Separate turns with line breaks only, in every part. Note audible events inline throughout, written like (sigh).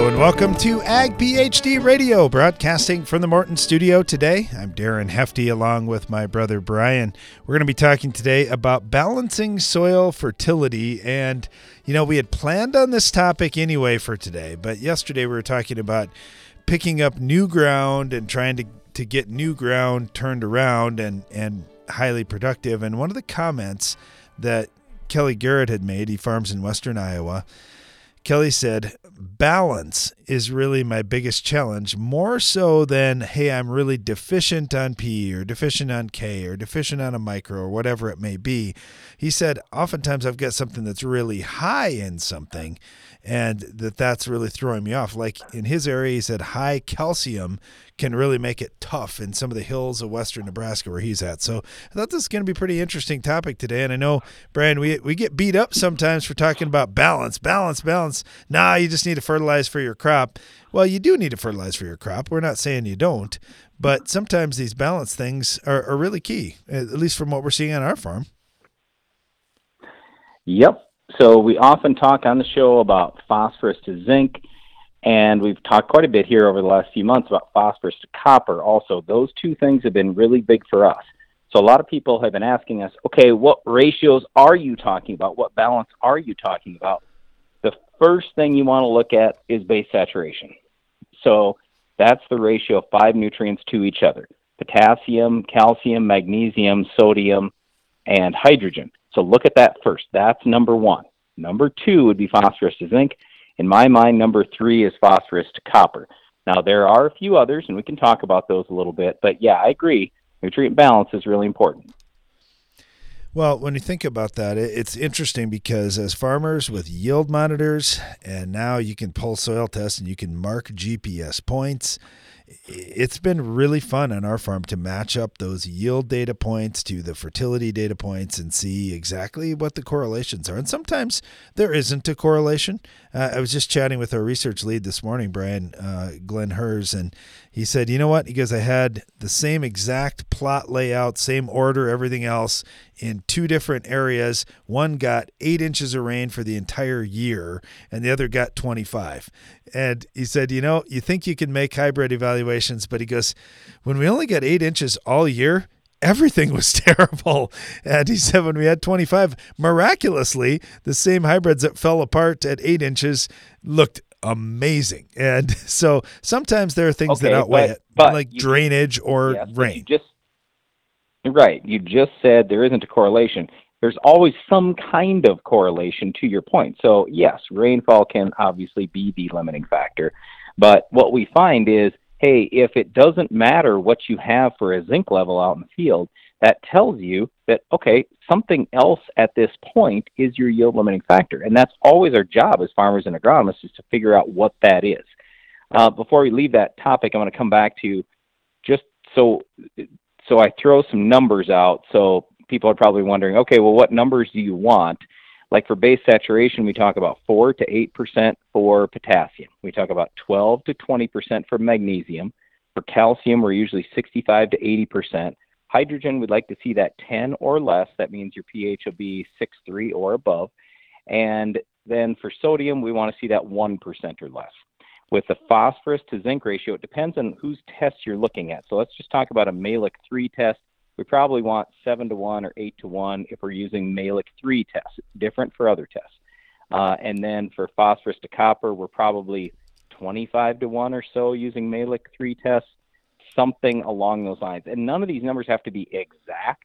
Hello and welcome to Ag PhD Radio, broadcasting from the Morton studio today. I'm Darren Hefty along with my brother Brian. We're going to be talking today about balancing soil fertility. And, you know, we had planned on this topic anyway for today, but yesterday we were talking about picking up new ground and trying to, to get new ground turned around and, and highly productive. And one of the comments that Kelly Garrett had made, he farms in western Iowa Kelly said, balance is really my biggest challenge, more so than, hey, I'm really deficient on P or deficient on K or deficient on a micro or whatever it may be. He said, oftentimes I've got something that's really high in something and that that's really throwing me off. Like in his area, he said high calcium can really make it tough in some of the hills of western Nebraska where he's at. So I thought this is going to be a pretty interesting topic today. And I know, Brian, we, we get beat up sometimes for talking about balance, balance, balance. Nah, you just need to fertilize for your crop. Well, you do need to fertilize for your crop. We're not saying you don't, but sometimes these balance things are, are really key, at least from what we're seeing on our farm.
Yep. So we often talk on the show about phosphorus to zinc and we've talked quite a bit here over the last few months about phosphorus to copper also. Those two things have been really big for us. So a lot of people have been asking us, okay, what ratios are you talking about? What balance are you talking about? The first thing you want to look at is base saturation. So that's the ratio of five nutrients to each other potassium, calcium, magnesium, sodium, and hydrogen. So look at that first. That's number one. Number two would be phosphorus to zinc. In my mind, number three is phosphorus to copper. Now, there are a few others, and we can talk about those a little bit, but yeah, I agree. Nutrient balance is really important.
Well, when you think about that, it's interesting because as farmers with yield monitors, and now you can pull soil tests and you can mark GPS points it's been really fun on our farm to match up those yield data points to the fertility data points and see exactly what the correlations are. And sometimes there isn't a correlation. Uh, I was just chatting with our research lead this morning, Brian uh, Glenn Hers, and he said, "You know what?" He goes, "I had the same exact plot layout, same order, everything else in two different areas. One got eight inches of rain for the entire year, and the other got 25." And he said, "You know, you think you can make hybrid evaluations, but he goes, when we only got eight inches all year." everything (laughs) was terrible. And he said when we had 25, miraculously, the same hybrids that fell apart at eight inches looked amazing. And (laughs) so sometimes there are things okay, that outweigh but, it, but like you, drainage or rain.
just right. You just said there isn't a correlation. There's always some kind of correlation to your point. So yes, rainfall can obviously be the limiting factor. But what we find is, hey, if it doesn't matter what you have for a zinc level out in the field, that tells you that okay something else at this point is your yield limiting factor and that's always our job as farmers and agronomists is to figure out what that is uh, before we leave that topic i want to come back to just so so i throw some numbers out so people are probably wondering okay well what numbers do you want like for base saturation we talk about 4 to 8% for potassium we talk about 12 to 20% for magnesium for calcium we're usually 65 to 80% Hydrogen, we'd like to see that 10 or less. That means your pH will be 6.3 or above. And then for sodium, we want to see that 1% or less. With the phosphorus to zinc ratio, it depends on whose test you're looking at. So let's just talk about a Mehlich 3 test. We probably want 7 to 1 or 8 to 1 if we're using Mehlich 3 tests, different for other tests. Uh, and then for phosphorus to copper, we're probably 25 to 1 or so using Mehlich 3 tests something along those lines. And none of these numbers have to be exact,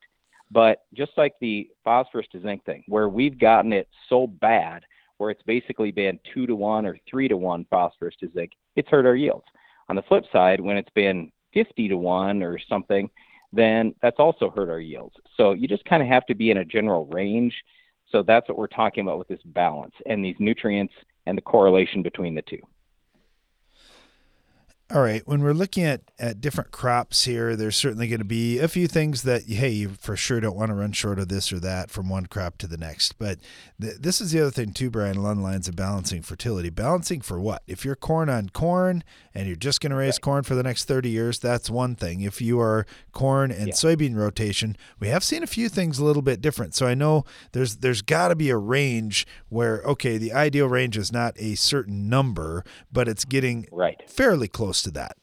but just like the phosphorus to zinc thing, where we've gotten it so bad, where it's basically been two to one or three to one phosphorus to zinc, it's hurt our yields. On the flip side, when it's been 50 to one or something, then that's also hurt our yields. So you just kind of have to be in a general range. So that's what we're talking about with this balance and these nutrients and the correlation between the two.
All right, when we're looking at, at different crops here, there's certainly going to be a few things that, hey, you for sure don't want to run short of this or that from one crop to the next. But th- this is the other thing, too, Brian, along the lines of balancing fertility. Balancing for what? If you're corn on corn and you're just going to raise right. corn for the next 30 years, that's one thing. If you are corn and yeah. soybean rotation, we have seen a few things a little bit different. So I know there's there's got to be a range where, okay, the ideal range is not a certain number, but it's getting
right.
fairly close close to that.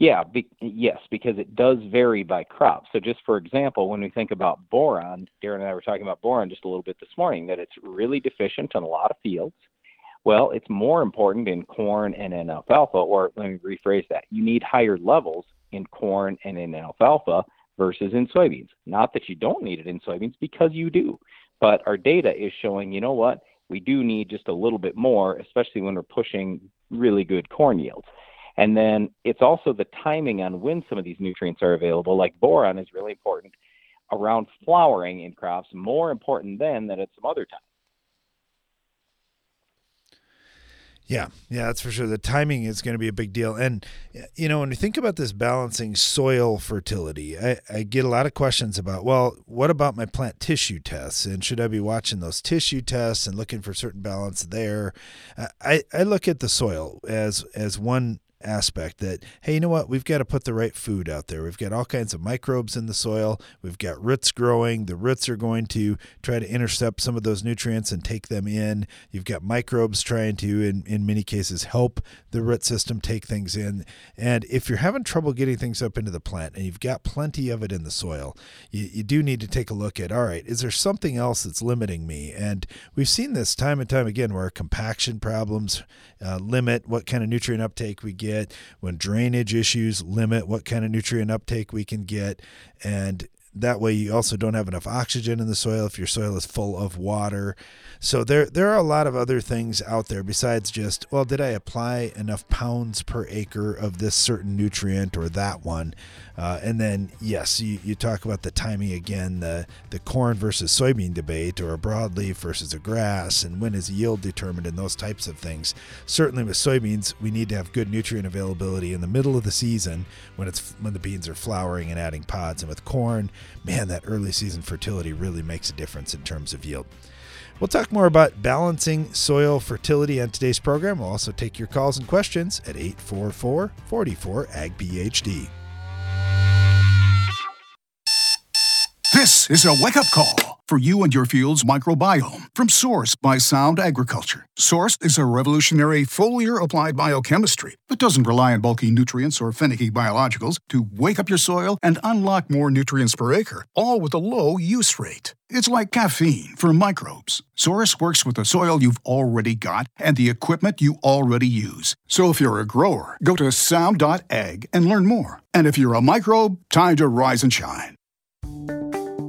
Yeah, be, yes, because it does vary by crop. So, just for example, when we think about boron, Darren and I were talking about boron just a little bit this morning, that it's really deficient in a lot of fields. Well, it's more important in corn and in alfalfa, or let me rephrase that. You need higher levels in corn and in alfalfa versus in soybeans. Not that you don't need it in soybeans, because you do. But our data is showing, you know what? We do need just a little bit more, especially when we're pushing really good corn yields. And then it's also the timing on when some of these nutrients are available. Like boron is really important around flowering in crops, more important then than at some other times.
Yeah, yeah, that's for sure. The timing is going to be a big deal. And, you know, when we think about this balancing soil fertility, I, I, get a lot of questions about, well, what about my plant tissue tests? And should I be watching those tissue tests and looking for certain balance there? I, I look at the soil as, as one aspect that, hey, you know what? We've got to put the right food out there. We've got all kinds of microbes in the soil. We've got roots growing. The roots are going to try to intercept some of those nutrients and take them in. You've got microbes trying to, in, in many cases, help the root system take things in. And if you're having trouble getting things up into the plant and you've got plenty of it in the soil, you, you do need to take a look at, all right, is there something else that's limiting me? And we've seen this time and time again where compaction problems uh, limit what kind of nutrient uptake we get get, when drainage issues limit what kind of nutrient uptake we can get, and that way you also don't have enough oxygen in the soil if your soil is full of water. So there there are a lot of other things out there besides just, well, did I apply enough pounds per acre of this certain nutrient or that one? Uh, and then, yes, you, you talk about the timing again, the, the corn versus soybean debate, or a broadleaf versus a grass, and when is yield determined, and those types of things. Certainly, with soybeans, we need to have good nutrient availability in the middle of the season when it's when the beans are flowering and adding pods. And with corn, man, that early season fertility really makes a difference in terms of yield. We'll talk more about balancing soil fertility on today's program. We'll also take your calls and questions at 844 44 AG
This is a wake up call for you and your field's microbiome from Source by Sound Agriculture. Source is a revolutionary foliar applied biochemistry that doesn't rely on bulky nutrients or finicky biologicals to wake up your soil and unlock more nutrients per acre, all with a low use rate. It's like caffeine for microbes. Source works with the soil you've already got and the equipment you already use. So if you're a grower, go to sound.ag and learn more. And if you're a microbe, time to rise and shine.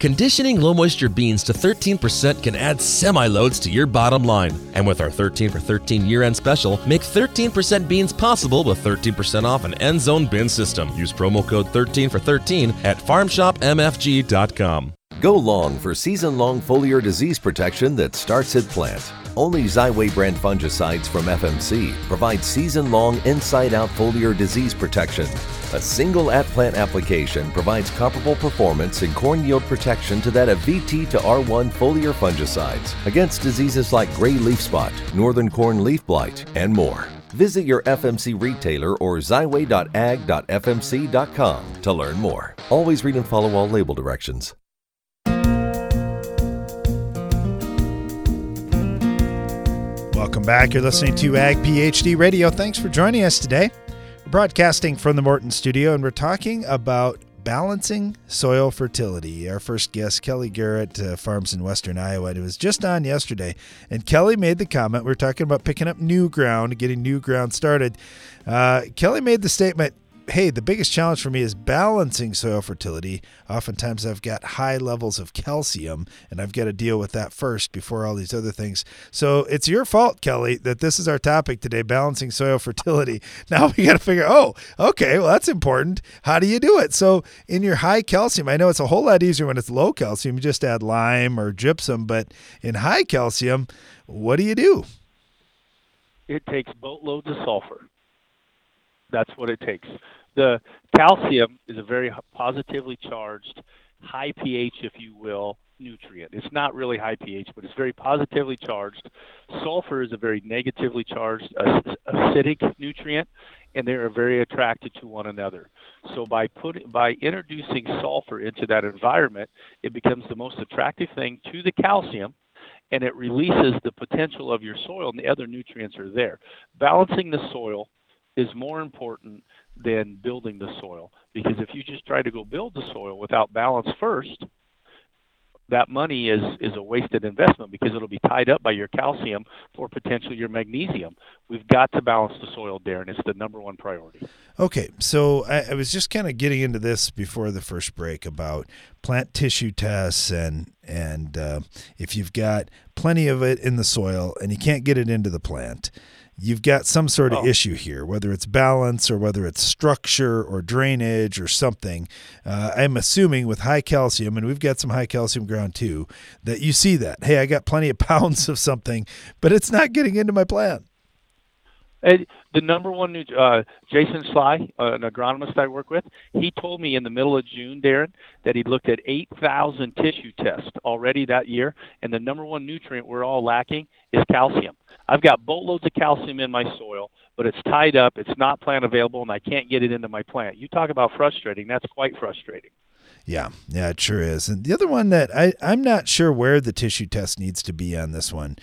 Conditioning low moisture beans to 13% can add semi loads to your bottom line. And with our 13 for 13 year end special, make 13% beans possible with 13% off an end zone bin system. Use promo code 13 for 13 at farmshopmfg.com.
Go long for season long foliar disease protection that starts at plant. Only Xyway brand fungicides from FMC provide season long inside out foliar disease protection. A single at plant application provides comparable performance in corn yield protection to that of VT to R1 foliar fungicides against diseases like gray leaf spot, northern corn leaf blight, and more. Visit your FMC retailer or xyway.ag.fmc.com to learn more. Always read and follow all label directions.
Welcome back. You're listening to Ag PhD Radio. Thanks for joining us today. We're broadcasting from the Morton studio, and we're talking about balancing soil fertility. Our first guest, Kelly Garrett, uh, farms in western Iowa. It was just on yesterday, and Kelly made the comment. We are talking about picking up new ground, getting new ground started. Uh, Kelly made the statement hey, the biggest challenge for me is balancing soil fertility. Oftentimes, I've got high levels of calcium, and I've got to deal with that first before all these other things. So it's your fault, Kelly, that this is our topic today balancing soil (laughs) fertility. Now we got to figure, oh, okay, well, that's important. How do you do it? So, in your high calcium, I know it's a whole lot easier when it's low calcium, you just add lime or gypsum, but in high calcium, what do you do?
It takes boatloads of sulfur. That's what it takes the calcium is a very positively charged, high pH, if you will, nutrient. It's not really high pH, but it's very positively charged. Sulfur is a very negatively charged uh, acidic nutrient, and they are very attracted to one another. So by putting by introducing sulfur into that environment, it becomes the most attractive thing to the calcium and it releases the potential of your soil and the other nutrients are there. Balancing the soil is more important than building the soil. Because if you just try to go build the soil without balance first, that money is is a wasted investment because it'll be tied up by your calcium or potentially your magnesium. We've got to balance the soil, Darren. It's the number one priority.
Okay, so I, I was just kind of getting into this before the first break about plant tissue tests and and uh, if you've got plenty of it in the soil and you can't get it into the plant you've got some sort of oh. issue here, whether it's balance or whether it's structure or drainage or something. Uh, I'm assuming with high calcium, and we've got some high calcium ground too, that you see that. Hey, I got plenty of (laughs) pounds of something, but it's not getting into my plant.
The number one, uh, Jason Sly, an agronomist I work with, he told me in the middle of June, Darren, that he'd looked at 8,000 tissue tests already that year, and the number one nutrient we're all lacking is calcium. I've got boatloads of calcium in my soil, but it's tied up, it's not plant available, and I can't get it into my plant. You talk about frustrating, that's quite frustrating.
Yeah, yeah, it sure is. And the other one that I, I'm not sure where the tissue test needs to be on this one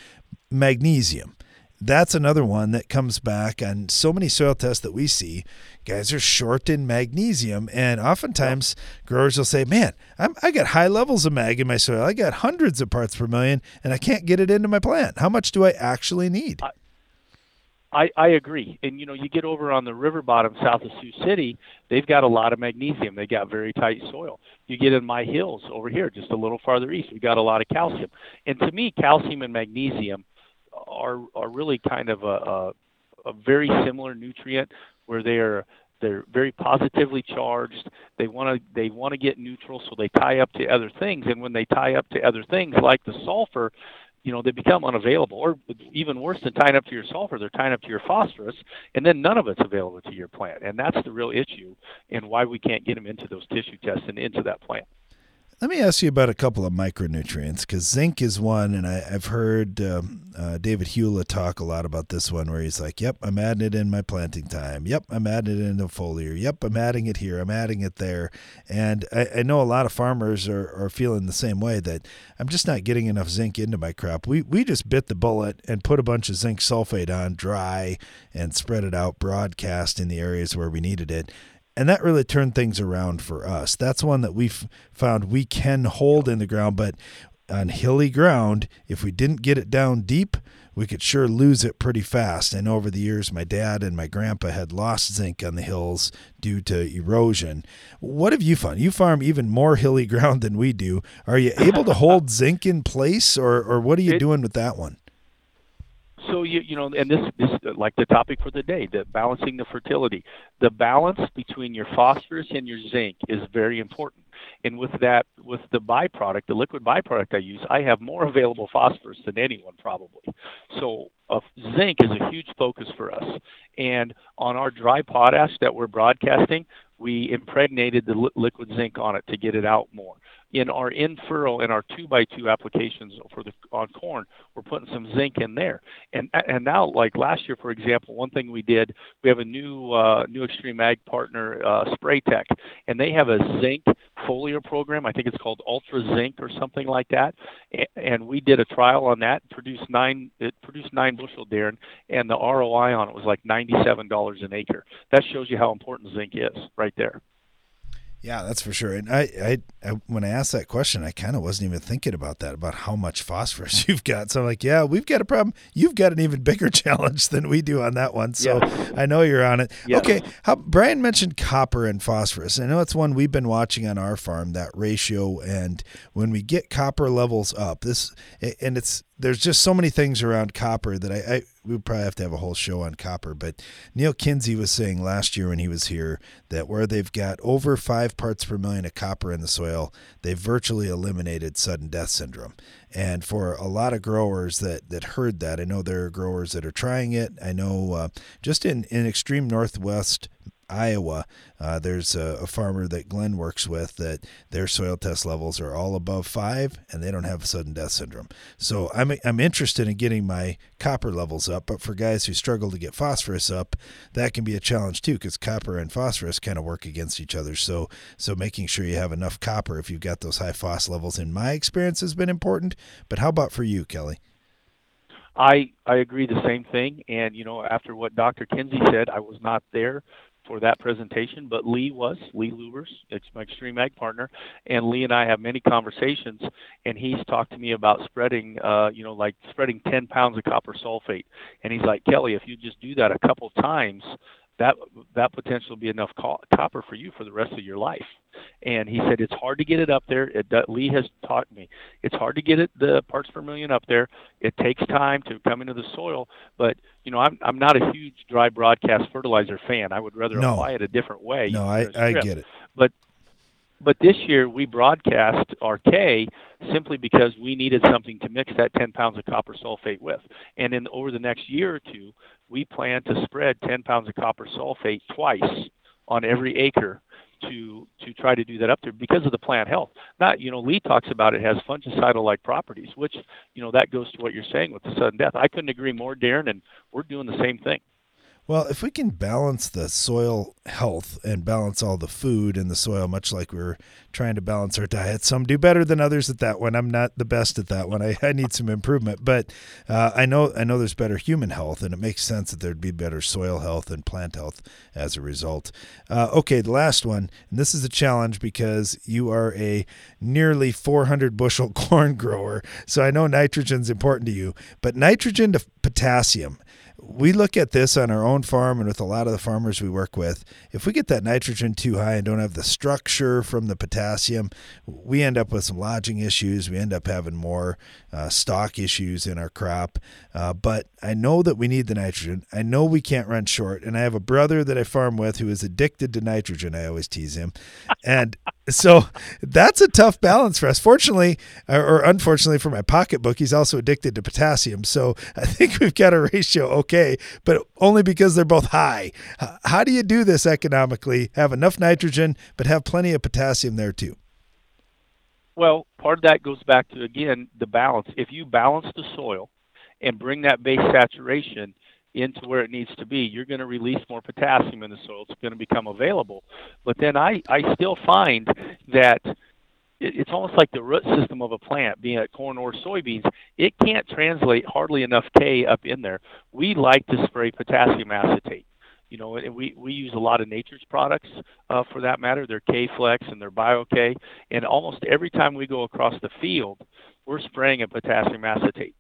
magnesium that's another one that comes back on so many soil tests that we see. Guys are short in magnesium, and oftentimes growers will say, "Man, I'm, I got high levels of mag in my soil. I got hundreds of parts per million, and I can't get it into my plant. How much do I actually need?"
I, I agree. And you know, you get over on the river bottom south of Sioux City, they've got a lot of magnesium. They got very tight soil. You get in my hills over here, just a little farther east, we got a lot of calcium. And to me, calcium and magnesium are are really kind of a, a, a very similar nutrient where they are they're very positively charged. They want to they want to get neutral, so they tie up to other things. And when they tie up to other things, like the sulfur, you know, they become unavailable. Or even worse than tying up to your sulfur, they're tying up to your phosphorus, and then none of it's available to your plant. And that's the real issue, and why we can't get them into those tissue tests and into that plant.
Let me ask you about a couple of micronutrients because zinc is one, and I, have heard um, uh, David Hewlett talk a lot about this one where he's like, Yep, I'm adding it in my planting time. Yep, I'm adding it in the foliar. Yep, I'm adding it here. I'm adding it there. And I, I know a lot of farmers are, are feeling the same way that I'm just not getting enough zinc into my crop. We, we just bit the bullet and put a bunch of zinc sulfate on dry and spread it out broadcast in the areas where we needed it and that really turned things around for us. That's one that we've found we can hold in the ground, but on hilly ground, if we didn't get it down deep, we could sure lose it pretty fast. And over the years, my dad and my grandpa had lost zinc on the hills due to erosion. What have you found? You farm even more hilly (laughs) ground than we do. Are you able to hold zinc in place, or, or what are you it, doing with that one?
So you you know, and this is like the topic for the day, the balancing the fertility. The balance between your phosphorus and your zinc is very important. And with that, with the byproduct, the liquid byproduct I use, I have more available phosphorus than anyone probably. So uh, zinc is a huge focus for us. And on our dry potash that we're broadcasting, we impregnated the li- liquid zinc on it to get it out more in our in-furrow and our two by two applications for the on corn, we're putting some zinc in there. And and now, like last year, for example, one thing we did, we have a new uh, new XtremeAg partner, uh, Spraytec, and they have a zinc foliar program. I think it's called Ultra Zinc or something like that. And we did a trial on that, produced nine it produced nine bushel, Darren, and the ROI on it was like ninety-seven dollars an acre. That shows you how important zinc is, right there.
Yeah, that's for sure. And I, I, I when I asked that question, I kind of wasn't even thinking about that, about how much phosphorus (laughs) you've got. So I'm like, yeah, we've got a problem. You've got an even bigger (laughs) challenge than we do on that one. So yes. I know you're on it. Yes. Okay. How, Brian mentioned copper and phosphorus. I know it's one we've been watching on our farm, that ratio. And when we get copper levels up, this, and it's, there's just so many things around copper that I, I we probably have to have a whole show on copper. But Neal Kinsey was saying last year when he was here that where they've got over five parts per million of copper in the soil, they've virtually eliminated sudden death syndrome. And for a lot of growers that that heard that, I know there are growers that are trying it. I know uh, just in in extreme northwest Iowa, uh, there's a, a, farmer that Glenn works with that their soil test levels are all above five and they don't have sudden death syndrome. So I'm, I'm interested in getting my copper levels up, but for guys who struggle to get phosphorus up, that can be a challenge too because copper and phosphorus kind of work against each other. So, so making sure you have enough copper if you've got those high phos levels, in my experience, has been important. But how about for you, Kelly?
I I agree the same thing, and you know after what Dr. Kinsey said, I was not there for that presentation, but Lee was Lee Lubbers, it's my XtremeAg partner, and Lee and I have many conversations, and he's talked to me about spreading, uh, you know, like spreading 10 pounds of copper sulfate, and he's like, Kelly, if you just do that a couple times, that that potential will be enough co- copper for you for the rest of your life. And he said it's hard to get it up there. It, Lee has taught me it's hard to get it the parts per million up there. It takes time to come into the soil, but you know I'm I'm not a huge dry broadcast fertilizer fan. I would rather
no.
apply it a different way.
No, I I get it.
But but this year we broadcast our K simply because we needed something to mix that 10 pounds of copper sulfate with. And in over the next year or two, we plan to spread 10 pounds of copper sulfate twice on every acre to to try to do that up there because of the plant health. Not you know Lee talks about it has fungicidal like properties, which you know that goes to what you're saying with the sudden death. I couldn't agree more, Darren, and we're doing the same thing.
Well, if we can balance the soil health and balance all the food in the soil, much like we are trying to balance our diet, some do better than others at that one. I'm not the best at that one. I, I need some improvement, but uh, I know I know there's better human health, and it makes sense that there'd be better soil health and plant health as a result. Uh, okay, the last one, and this is a challenge because you are a nearly 400 bushel (laughs) corn grower, so I know nitrogen's important to you, but nitrogen to potassium we look at this on our own farm and with a lot of the farmers we work with. If we get that nitrogen too high and don't have the structure from the potassium, we end up with some lodging issues. We end up having more uh, stalk issues in our crop. Uh, but I know that we need the nitrogen. I know we can't run short. And I have a brother that I farm with who is addicted to nitrogen. I always tease him. And so that's a tough balance for us. Fortunately, or unfortunately for my pocketbook, he's also addicted to potassium. So I think we've got a ratio okay, but only because they're both high. How do you do this economically? Have enough nitrogen, but have plenty of potassium there too.
Well, part of that goes back to again the balance. If you balance the soil and bring that base saturation into where it needs to be, you're going to release more potassium in the soil. It's going to become available. But then I, I still find that it's almost like the root system of a plant, being it corn or soybeans, it can't translate hardly enough K up in there. We like to spray potassium acetate. You know, and we, we use a lot of nature's products uh, for that matter. They're K-Flex and they're Bio-K. And almost every time we go across the field, we're spraying a potassium acetate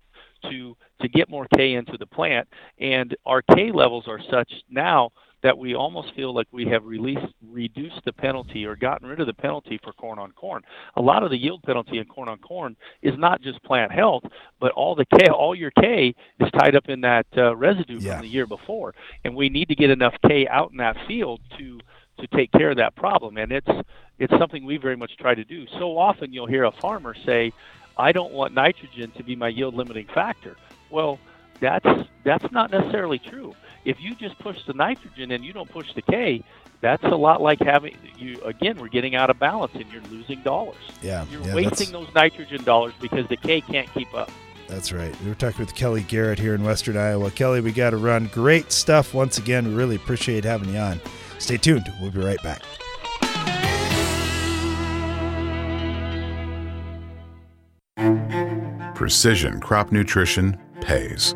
to to get more K into the plant. And our K levels are such now that we almost feel like we have released reduced the penalty or gotten rid of the penalty for corn on corn. A lot of the yield penalty in corn on corn is not just plant health, but all the K, all your K is tied up in that uh, residue yeah. from the year before, and we need to get enough K out in that field to to take care of that problem. And it's it's something we very much try to do. So often you'll hear a farmer say, I don't want nitrogen to be my yield limiting factor. Well, that's that's not necessarily true. If you just push the nitrogen and you don't push the K, that's a lot like having you again. We're getting out of balance, and you're losing dollars.
Yeah,
You're
yeah,
wasting those nitrogen dollars because the K can't keep up.
That's right. We were talking with Kelly Garrett here in Western Iowa. Kelly, we got to run. Great stuff once again. We really appreciate having you on. Stay tuned. We'll be right back.
Precision crop nutrition pays.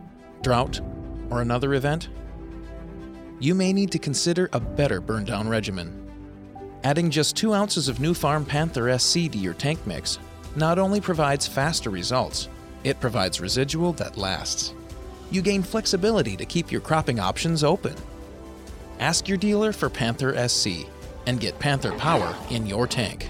drought, or another event? You may need to consider a better burn down regimen. Adding just 2 ounces of Nufarm Panther SC to your tank mix not only provides faster results, it provides residual that lasts. You gain flexibility to keep your cropping options open. Ask your dealer for Panther SC and get Panther power in your tank.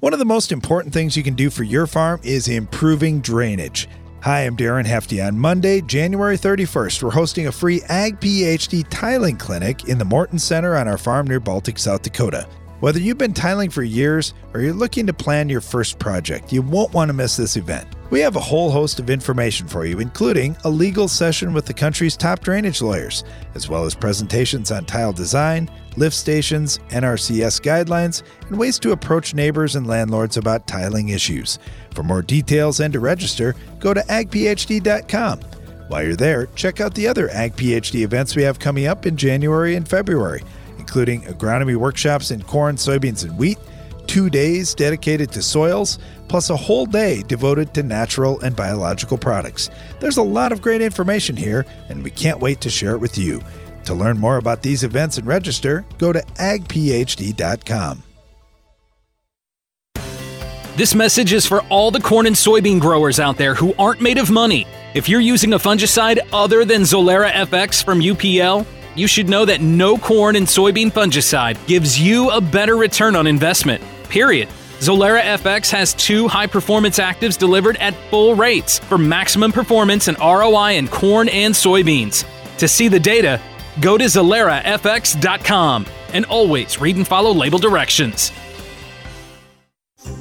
One of the most important things you can do for your farm is improving drainage. Hi, I'm Darren Hefty. On Monday, January 31st, we're hosting a free Ag PhD tiling clinic in the Morton Center on our farm near Baltic, South Dakota. Whether you've been tiling for years or you're looking to plan your first project, you won't want to miss this event. We have a whole host of information for you, including a legal session with the country's top drainage lawyers, as well as presentations on tile design, lift stations, NRCS guidelines, and ways to approach neighbors and landlords about tiling issues. For more details and to register, go to agphd.com. While you're there, check out the other Ag PhD events we have coming up in January and February, including agronomy workshops in corn, soybeans, and wheat, two days dedicated to soils, plus a whole day devoted to natural and biological products. There's a lot of great information here, and we can't wait to share it with you. To learn more about these events and register, go to agphd.com.
This message is for all the corn and soybean growers out there who aren't made of money. If you're using a fungicide other than Zolera FX from UPL, you should know that no corn and soybean fungicide gives you a better return on investment. Period. Zolera FX has two high performance actives delivered at full rates for maximum performance and ROI in corn and soybeans. To see the data, go to ZoleraFX.com and always read and follow label directions.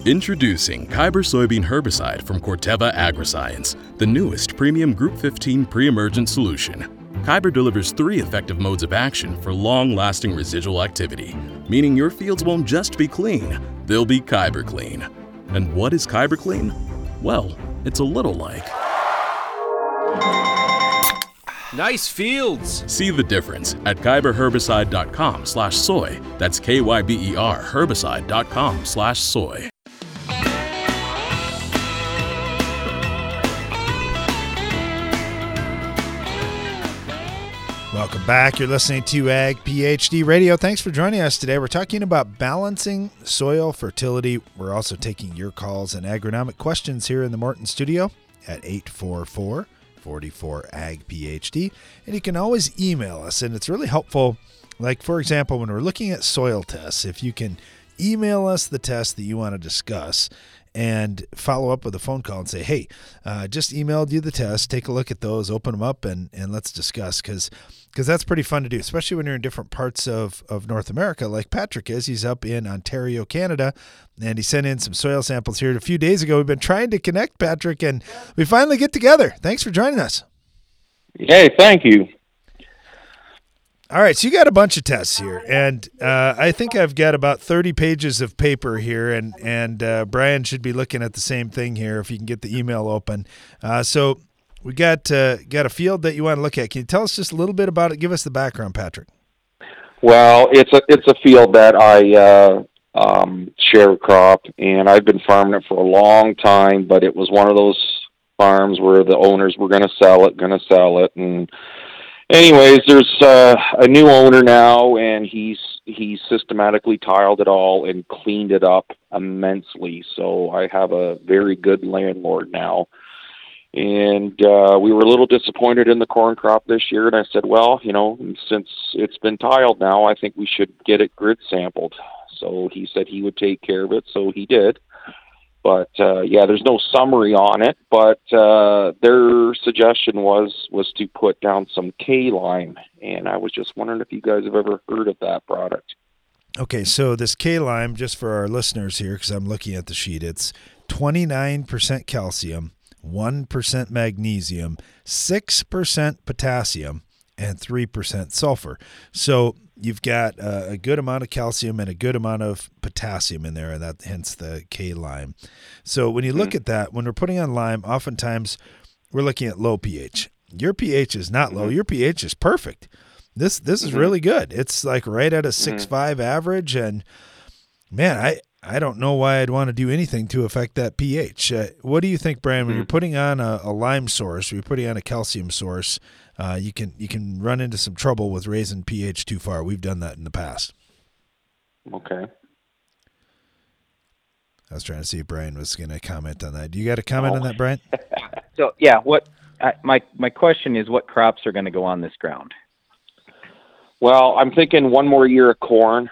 Introducing Kyber soybean herbicide from Corteva Agriscience, the newest premium Group 15 pre emergent solution. Kyber delivers three effective modes of action for long lasting residual activity, meaning your fields won't just be clean, they'll be Kyber clean. And what is Kyber clean? Well, it's a little like.
Nice fields.
See the difference at kyberherbicide.com slash soy. That's K-Y-B-E-R herbicide.com slash soy.
Welcome back. You're listening to Ag PhD Radio. Thanks for joining us today. We're talking about balancing soil fertility. We're also taking your calls and agronomic questions here in the Morton studio at 844 44 Ag PhD. And you can always email us, and it's really helpful. Like, for example, when we're looking at soil tests, if you can email us the test that you want to discuss and follow up with a phone call and say, hey, uh, just emailed you the test. Take a look at those, open them up, and, and let's discuss. Because because that's pretty fun to do, especially when you're in different parts of, of North America, like Patrick is. He's up in Ontario, Canada, and he sent in some soil samples here a few days ago. We've been trying to connect Patrick, and we finally get together. Thanks for joining us.
Hey, thank you.
All right, so you got a bunch of tests here, and uh, I think I've got about thirty pages of paper here, and and uh, Brian should be looking at the same thing here if you can get the email open. Uh, so we got uh, got a field that you want to look at. Can you tell us just a little bit about it? Give us the background, Patrick.
Well, it's a it's a field that I uh, um, share a crop, and I've been farming it for a long time. But it was one of those farms where the owners were going to sell it, going to sell it, and anyways, there's uh, a new owner now, and he's he's systematically tiled it all and cleaned it up immensely. So I have a very good landlord now and uh, we were a little disappointed in the corn crop this year. And I said, well, you know, since it's been tiled now, I think we should get it grid sampled. So he said he would take care of it, so he did. But uh, yeah, there's no summary on it. But uh, their suggestion was was to put down some K lime, and I was just wondering if you guys have ever heard of that product.
Okay, so this K lime, just for our listeners here, because I'm looking at the sheet, it's 29% calcium, 1% magnesium, 6% potassium, and 3% sulfur. So you've got uh, a good amount of calcium and a good amount of potassium in there, and that hence the K lime. So when you look mm-hmm. at that, when we're putting on lime, oftentimes we're looking at low pH. Your pH is not low. Mm-hmm. Your pH is perfect. This this is mm-hmm. really good. It's like right at a six mm-hmm. five average, and man, I I don't know why I'd want to do anything to affect that pH. Uh, what do you think, Brian? When you're mm-hmm. putting on a, a lime source, or you're putting on a calcium source, uh, you can you can run into some trouble with raising pH too far. We've done that in the past.
Okay.
I was trying to see if Brian was going to comment on that. Do you got a comment oh. on that, Brian? (laughs)
so yeah, what I, my my question is, what crops are going to go on this ground?
Well, I'm thinking one more year of corn,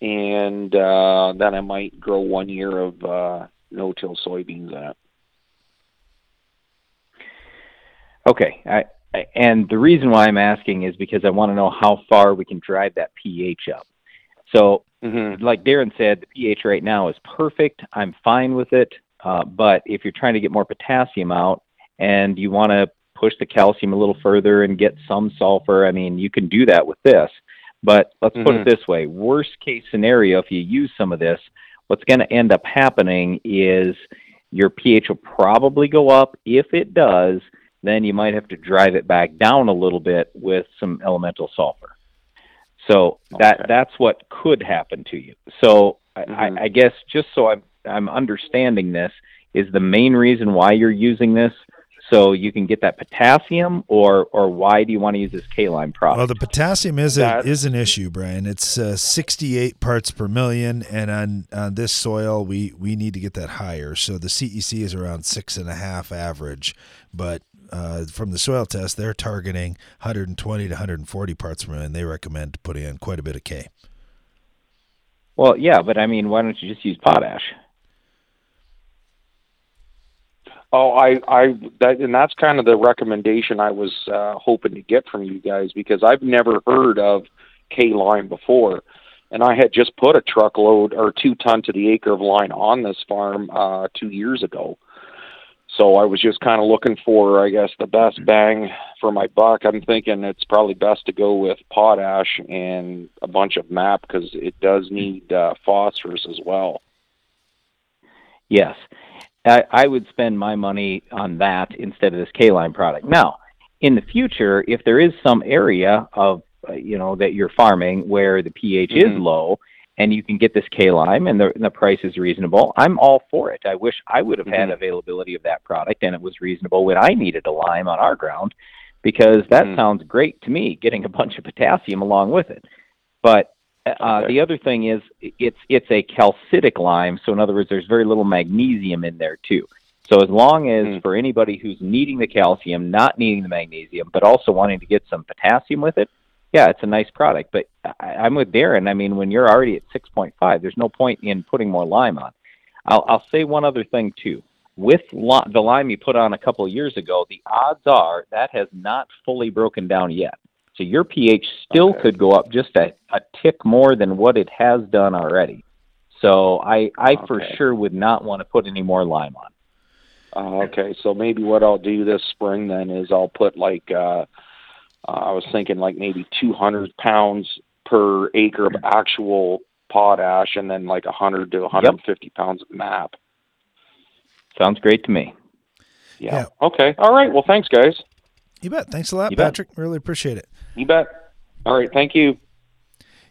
and uh, then I might grow one year of uh, no-till soybeans in it.
Okay, I and the reason why I'm asking is because I want to know how far we can drive that pH up. So, mm-hmm. like Darren said, the pH right now is perfect. I'm fine with it. Uh, but if you're trying to get more potassium out and you want to push the calcium a little further and get some sulfur, I mean, you can do that with this. But let's mm-hmm. put it mm-hmm. this way worst case scenario, if you use some of this, what's going to end up happening is your pH will probably go up. If it does, then you might have to drive it back down a little bit with some elemental sulfur. So that okay. that's what could happen to you. So mm-hmm. I, I guess just so I'm I'm understanding this is the main reason why you're using this so you can get that potassium, or or why do you want to use this K-lime product?
Well, the potassium is a, is an issue, Brian. It's uh, 68 parts per million, and on on this soil, we we need to get that higher. So the CEC is around six and a half average, but uh, from the soil test, they're targeting 120 to 140 parts per million. They recommend putting in quite a bit of K.
Well, yeah, but I mean, why don't you just use potash?
Oh, I, I, that, and that's kind of the recommendation I was uh, hoping to get from you guys because I've never heard of K lime before, and I had just put a truckload or two ton to the acre of lime on this farm uh, two years ago, so I was just kind of looking for, I guess, the best bang for my buck. I'm thinking it's probably best to go with potash and a bunch of MAP because it does need uh, phosphorus as well.
Yes, I, I would spend my money on that instead of this K-lime product. Now, in the future, if there is some area of uh, you know that you're farming where the pH mm-hmm. is low and you can get this K lime and the, and the price is reasonable, I'm all for it. I wish I would have mm-hmm. had availability of that product and it was reasonable when I needed a lime on our ground because that mm-hmm. sounds great to me, getting a bunch of potassium along with it. But uh, okay. the other thing is it's it's a calcitic lime, so in other words, there's very little magnesium in there too. So as long as mm. for anybody who's needing the calcium, not needing the magnesium, but also wanting to get some potassium with it, yeah, it's a nice product. But I, I'm with Darren. I mean, when you're already at 6.5, there's no point in putting more lime on. I'll, I'll say one other thing too. With li- the lime you put on a couple of years ago, the odds are that has not fully broken down yet. So your pH still okay. could go up just a, a tick more than what it has done already. So I, I okay. for sure would not want to put any more lime on.
Uh, okay, so maybe what I'll do this spring then is I'll put like uh, uh, I was thinking like maybe 200 pounds per acre of actual potash, and then like 100 to 150 yep. pounds of MAP.
Sounds great to me.
Yeah. yeah. Okay. All right. Well, thanks, guys.
You bet. Thanks a lot, you Patrick. Bet. Really appreciate it.
You bet. All right. Thank you.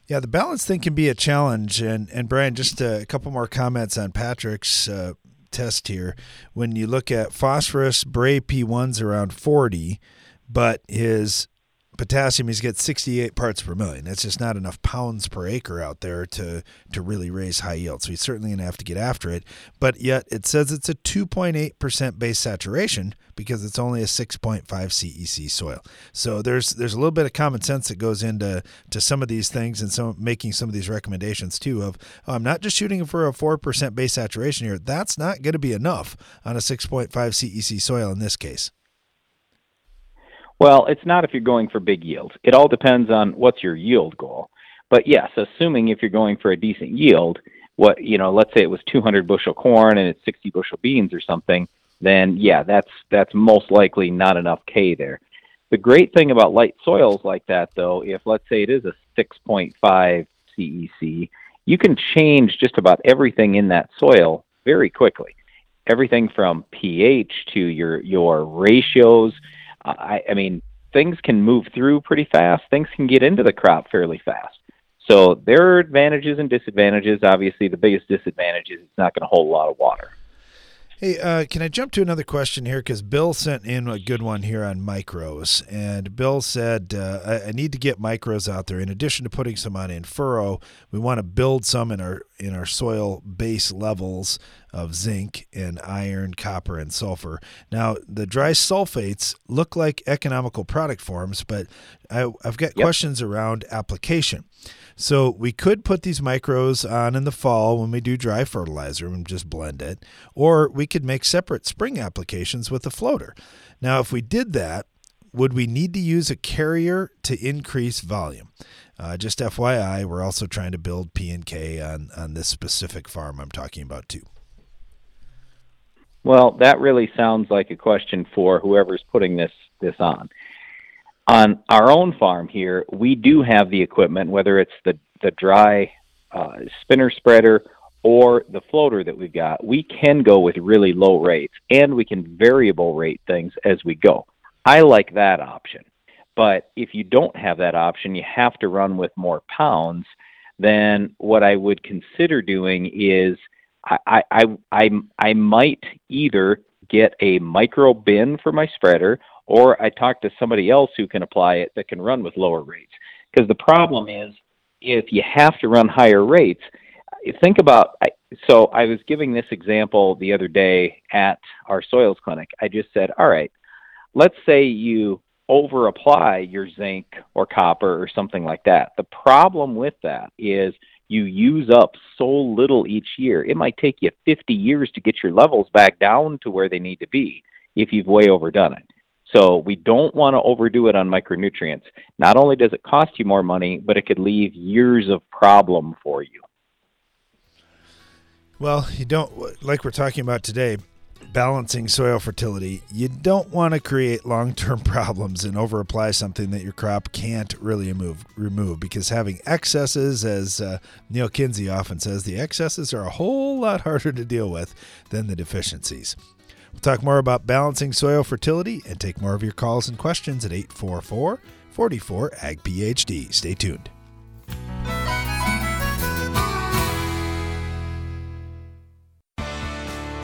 Yeah, the balance thing can be a challenge, and and Brian, just a couple more comments on Patrick's uh, test here. When you look at phosphorus, Bray P1's around 40, but his potassium, he's got 68 parts per million. That's just not enough pounds per acre out there to to really raise high yield. So he's certainly going to have to get after it. But yet it says it's a 2.8% base saturation because it's only a 6.5 CEC soil. So there's there's a little bit of common sense that goes into to some of these things and some making some of these recommendations too. Of oh, I'm not just shooting for a 4% base saturation here. That's not going to be enough on a 6.5 CEC soil in this case.
Well, it's not if you're going for big yields. It all depends on what's your yield goal. But yes, assuming if you're going for a decent yield, what you know, let's say it was 200 bushel corn and it's 60 bushel beans or something, then yeah, that's that's most likely not enough K there. The great thing about light soils like that, though, if let's say it is a 6.5 CEC, you can change just about everything in that soil very quickly. Everything from pH to your your ratios I, I mean, things can move through pretty fast. Things can get into the crop fairly fast. So there are advantages and disadvantages. Obviously, the biggest disadvantage is it's not going to hold a lot of water.
Hey, uh, can I jump to another question here? Because Bill sent in a good one here on micros, and Bill said, uh, I, I, need to get micros out there. In addition to putting some on in furrow, we want to build some in our in our soil base levels of zinc and iron, copper, and sulfur. Now, the dry sulfates look like economical product forms, but I, have got yep. questions around application. So we could put these micros on in the fall when we do dry fertilizer and just blend it, or we could make separate spring applications with a floater. Now, if we did that, would we need to use a carrier to increase volume? Uh, just FYI, we're also trying to build P and K on on this specific farm I'm talking about too.
Well, that really sounds like a question for whoever's putting this this on. On our own farm here, we do have the equipment, whether it's the the dry uh, spinner spreader or the floater that we've got. We can go with really low rates, and we can variable rate things as we go. I like that option. But if you don't have that option, you have to run with more pounds. Then what I would consider doing is I, I, I, I might either get a micro bin for my spreader or I talk to somebody else who can apply it that can run with lower rates. Because the problem is, if you have to run higher rates, think about. So I was giving this example the other day at our soils clinic. I just said, all right, let's say you over apply your zinc or copper or something like that. The problem with that is you use up so little each year. It might take you 50 years to get your levels back down to where they need to be if you've way overdone it. So we don't want to overdo it on micronutrients. Not only does it cost you more money, but it could leave years of problem for you.
Well, you don't like we're talking about today balancing soil fertility, you don't want to create long term (laughs) problems and over apply something that your crop can't really remove, remove because having excesses, as uh, Neal Kinsey often says, the excesses are a whole lot (laughs) harder to deal with than the deficiencies. We'll talk more about balancing soil fertility and take more of your calls and questions at 844 44 Ag PhD. Stay tuned.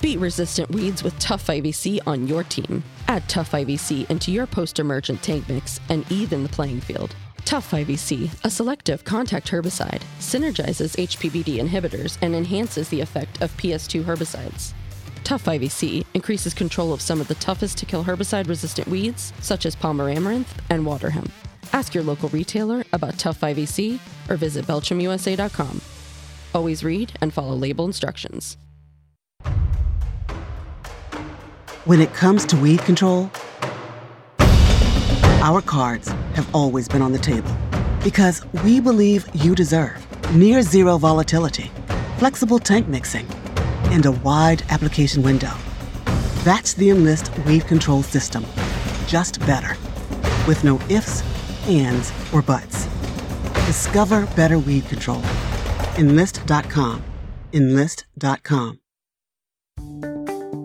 Beat resistant weeds with Tough 5EC on your team. Add Tough 5EC into your post emergent tank mix and even the playing field. Tough 5EC, a selective contact herbicide, synergizes HPPD inhibitors and enhances the effect of PS2 herbicides. Tough 5EC increases control of some of the toughest to kill herbicide resistant weeds, such as Palmer amaranth and water hemp. Ask your local retailer about Tough 5EC or visit BelchimUSA.com. Always read and follow label instructions.
When it comes to weed control, our cards have always been on the table because we believe you deserve near zero volatility, flexible tank mixing, and a wide application window. That's the Enlist Weed Control System, just better, with no ifs, ands, or buts. Discover better weed control. Enlist.com. Enlist.com.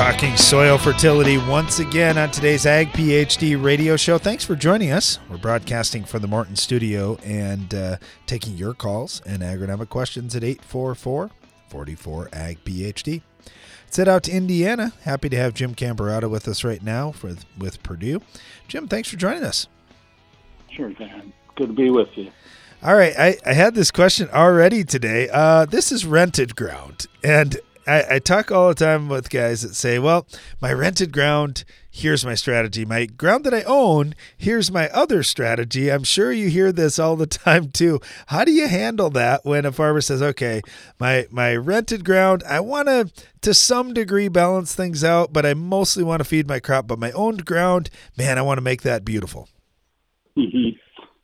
Talking soil fertility once again on today's Ag PhD radio show. Thanks for joining us. We're broadcasting from the Morton studio and uh, taking your calls and agronomic questions at 844 44 Ag PhD. Let's out to Indiana. Happy to have Jim Camberato with us right now for, with Purdue. Jim, thanks for joining us.
Sure, Dan. Good to be with you.
All right, I, I had this question already today. Uh, this is rented ground, and I, I talk all the time with guys that say, well, my rented ground, here's my strategy. My ground that I own, here's my other strategy. I'm sure you hear this all the (laughs) time too. How do you handle that when a farmer says, okay, my, my rented ground, I want to, to some degree, balance things out, but I mostly want to feed my crop. But my owned ground, man, I want to make that beautiful.
Mm-hmm.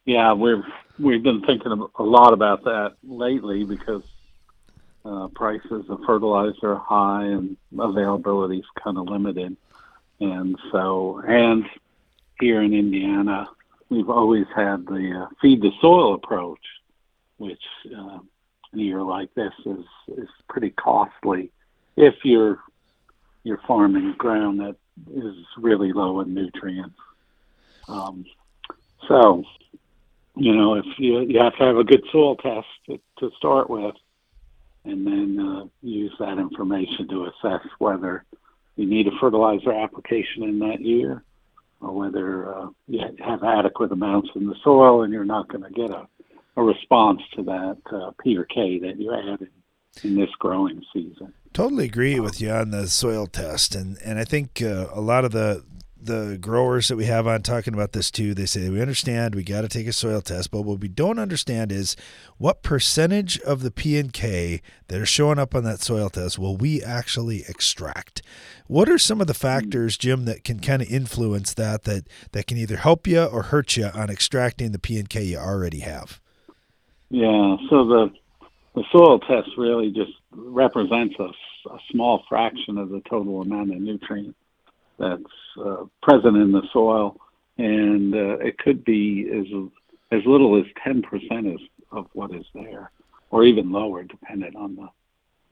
Yeah, we're, we've been thinking a lot about that lately because uh, prices of fertilizer are high and availability is kind of limited. And so, and here in Indiana, we've always had the uh, feed the soil approach, which uh, in a year like this is is pretty costly if you're you're farming ground that is really low in nutrients. Um, so, you know, if you you have to have a good soil test to, to start with, and then uh, use that information to assess whether you need a fertilizer application in that year or whether uh, you have adequate amounts in the soil and you're not going to get a, a response to that uh, P or K that you added in this growing season.
Totally agree with you on the soil test, and and I think uh, a lot of the the growers that we have on talking about this too, they say we understand we got to take a soil test, but what we don't understand is what percentage of the P and K that are showing up on that soil test will we actually extract? What are some of the hmm. factors, Jim, that can kind of influence that that that can either help you or hurt you on extracting the P and K you already have?
Yeah, so the the soil test really just represents a, a small fraction of the total amount of nutrients that's uh, present in the soil, and uh, it could be as as little as 10% is, of what is there, or even lower, depending on the,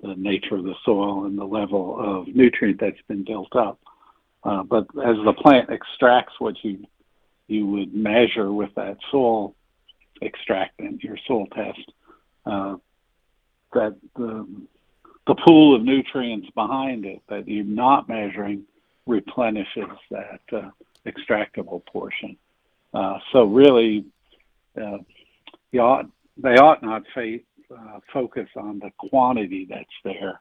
the nature of the soil and the level of nutrient that's been built up. Uh, but as the plant extracts what you you would measure with that soil extractant, your soil test, uh, that the the pool of nutrients behind it that you're not measuring replenishes that uh, extractable portion. Uh, so really, uh, you ought, they ought not fa- uh, focus on the quantity that's there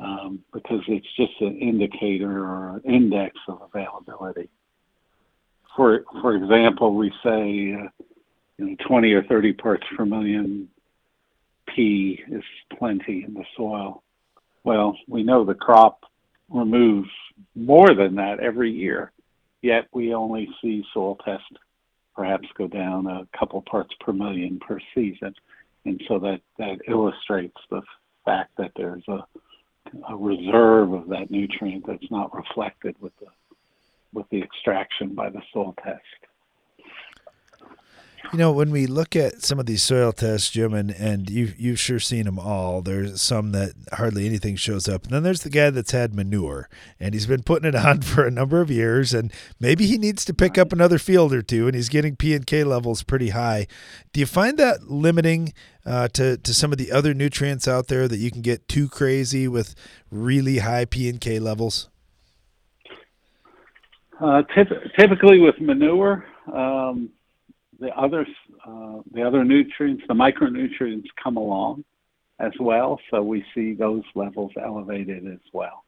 um, because it's just an indicator or an index of availability. For for example, we say uh, you know 20 or 30 parts per million P is plenty in the soil. Well, we know the crop removes more than that every year, yet we only see soil test perhaps go down a couple parts per million per season. And so that, that illustrates the fact that there's a, a reserve of that nutrient that's not reflected with the with the extraction by the soil test.
You know, when we look at some of these soil tests, Jim, and, and you, you've sure seen them all, there's some that hardly anything shows up. And then there's the guy that's had manure, and he's been putting it on (laughs) for a number of years, and maybe he needs to pick up another field or two, and he's getting P and K levels pretty high. Do you find that limiting uh, to, to some of the other nutrients out there that you can get too crazy with really high P and K levels?
Uh, typ- typically with manure, um, the other uh, the other nutrients, the micronutrients, come along as well. So we see those levels elevated as well.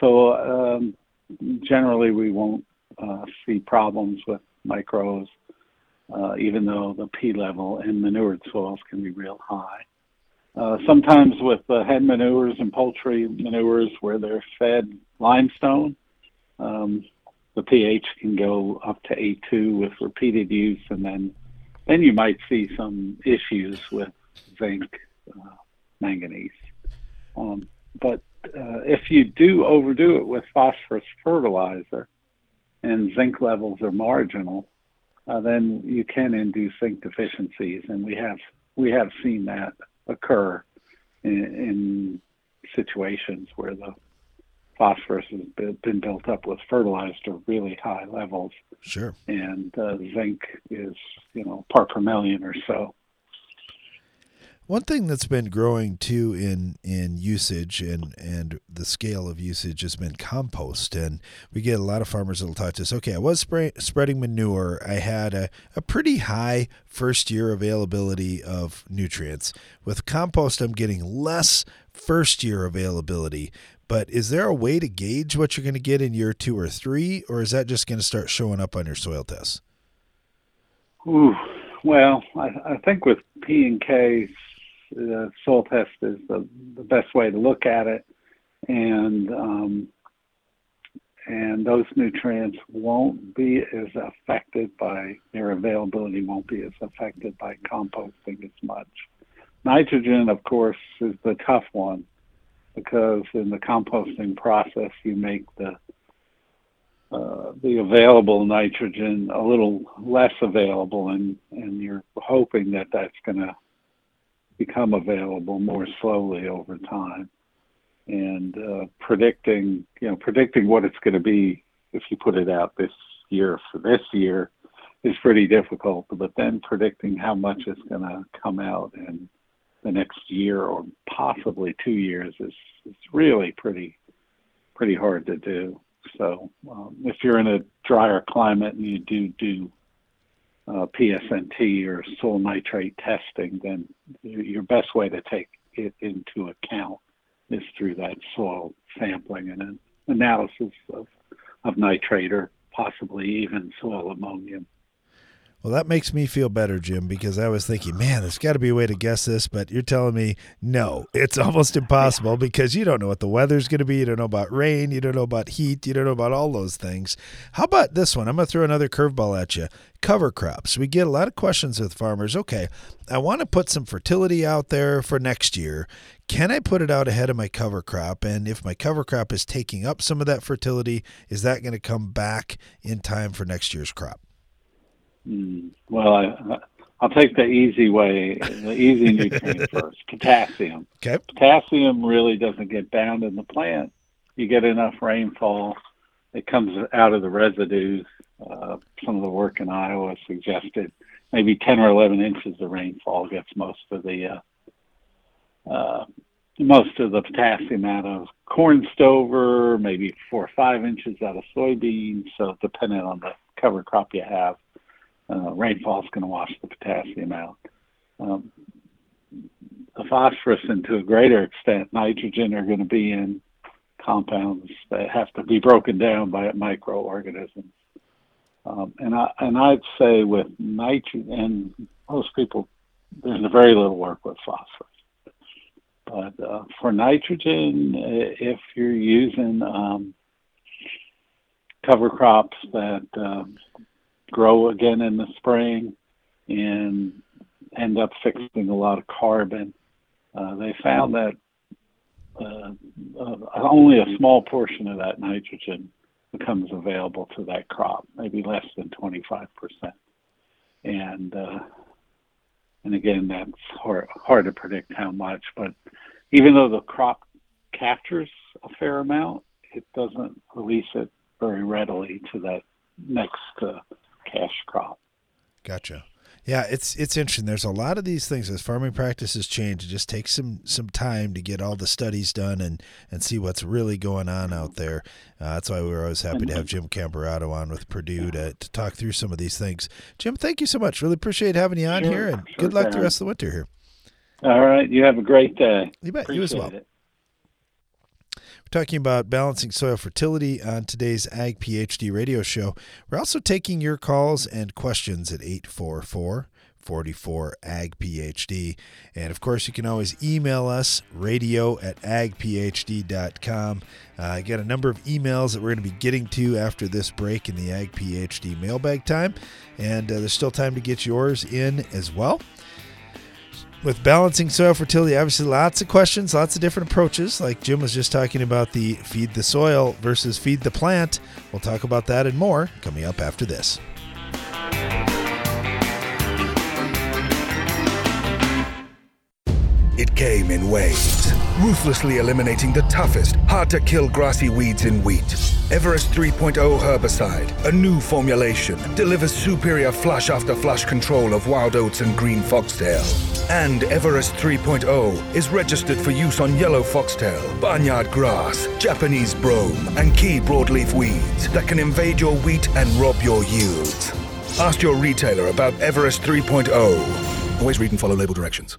So um, generally, we won't uh, see problems with micros, uh, even though the P level in manured soils can be real high. Uh, sometimes with uh, hen manures and poultry manures where they're fed limestone, um, the pH can go up to A2 with repeated use, and then then you might see some issues with zinc, uh, manganese. Um, but uh, if you do overdo it with phosphorus fertilizer, and zinc levels are marginal, uh, then you can induce zinc deficiencies, and we have we have seen that occur in, in situations where the phosphorus has been built up with fertilized to really high levels.
Sure.
And uh, zinc is, you know, part per million or so.
One thing that's been growing too in in usage and and the scale of usage has been compost, and we get a lot of farmers that'll talk to us. Okay, I was spray, spreading manure. I had a, a pretty high first year availability of nutrients. With compost, I'm getting less first year availability. But is there a way to gauge what you're going to get in year two or three, or is that just going to start showing up on your soil tests?
Ooh, well, I, I think with P and K, the soil test is the, the best way to look at it, and um, and those nutrients won't be as affected by their availability won't be as affected by composting as much. Nitrogen, of course, is the tough one because in the composting process you make the uh, the available nitrogen a little less available, and and you're hoping that that's going to become available more slowly over time, and uh, predicting you know predicting what it's going to be if you put it out this year for this year is pretty difficult. But then predicting how much is going to come out and the next year or possibly two years is, is really pretty pretty hard to do. So um, if you're in a drier climate and you do do uh, PSNT or soil nitrate testing, then your best way to take it into account is through that soil sampling and an analysis of, of nitrate or possibly even soil ammonium.
Well, that makes me feel better, Jim, because I was thinking, man, there's got to be a way to guess this, but you're telling me no, it's almost impossible because you don't know what the weather's going to be. You don't know about rain. You don't know about heat. You don't know about all those things. How about this one? I'm going to throw another curveball at you. Cover crops. We get a lot of questions with farmers. Okay, I want to put some fertility out there for next year. Can I put it out ahead of my cover crop? And if my cover crop is taking up some of that fertility, is that going to come back in time for next year's crop?
Mm, well, I, I'll take the easy way, the easy (laughs) nutrient first. Potassium.
Okay.
Potassium really doesn't get bound in the plant. You get enough rainfall, it comes out of the residues. Uh, some of the work in Iowa suggested maybe 10 or 11 inches of rainfall gets most of the uh, uh, most of the potassium out of corn stover, maybe four or five inches out of soybeans. So depending on the cover crop you have, uh, rainfall is going to wash the potassium out. Um, the phosphorus, and to a greater extent, nitrogen are going to be in compounds that have to be broken down by microorganisms. Um, and I and I'd say with nitrogen and most people there's very little work with phosphorus. But uh, for nitrogen, if you're using um, cover crops that um, grow again in the spring and end up fixing a lot of carbon, uh, they found that uh, uh, only a small portion of that nitrogen becomes available to that crop, maybe less than 25%. And uh, and again, that's hard, hard to predict how much. But even though the crop captures a fair amount, it doesn't release it very readily to that next uh, cash crop.
Gotcha. Yeah, it's it's interesting. There's a lot of these things as farming practices change. It just takes some some time to get all the studies done and and see what's really going on out there. Uh, that's why we were always happy to have Jim Camberato on with Purdue to, to talk through some of these things. Jim, thank you so much. Really appreciate having you on
Sure,
here, and
sure,
good luck the rest of the winter here.
All right. You have a great day.
You bet. You as
Appreciate
well.
it.
Talking about balancing soil fertility on today's Ag PhD radio show. We're also taking your calls and questions at 844 44 Ag PhD. And of course, you can always email us radio at agphd.com. Uh, I got a number of emails that we're going to be getting to after this break in the Ag PhD mailbag time. And uh, there's still time to get yours in as well with balancing soil fertility, obviously lots of questions, lots of different approaches. Like Jim was just talking about the feed the soil versus feed the plant. We'll talk about that and more coming up after this.
It came in waves, ruthlessly eliminating the toughest, hard to kill grassy weeds in wheat. Everest 3.0 herbicide, a new formulation, delivers superior flush after flush control of wild oats and green foxtail. And Everest 3.0 is registered for use on yellow foxtail, barnyard grass, Japanese brome, and key broadleaf weeds that can invade your wheat and rob your yields. Ask your retailer about Everest 3.0. Always read and follow label directions.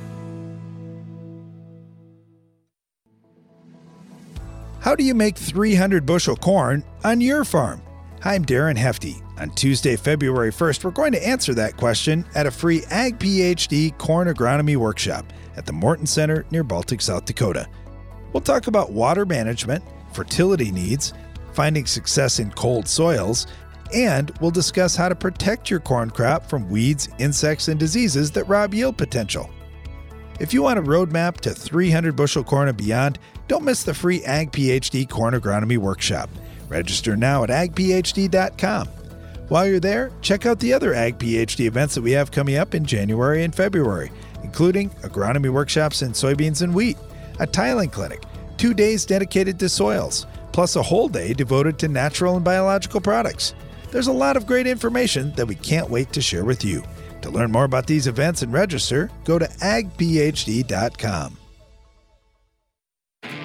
How do you make 300 bushel corn on your farm? I'm Darren Hefty. On Tuesday, February 1st, we're going to answer that question at a free Ag PhD corn agronomy workshop at the Morton Center near Baltic, South Dakota. We'll talk about water management, fertility needs, finding success in cold soils, and we'll discuss how to protect your corn crop from weeds, insects, and diseases that rob yield potential. If you want a roadmap to 300 bushel corn and beyond, don't miss the free Ag PhD Corn Agronomy Workshop. Register now at agphd.com. While you're there, check out the other Ag PhD events that we have coming up in January and February, including agronomy workshops in soybeans and wheat, a tiling clinic, two days dedicated to soils, plus a whole day devoted to natural and biological products. There's a lot of great information that we can't wait to share with you. To learn more about these events and register, go to agphd.com.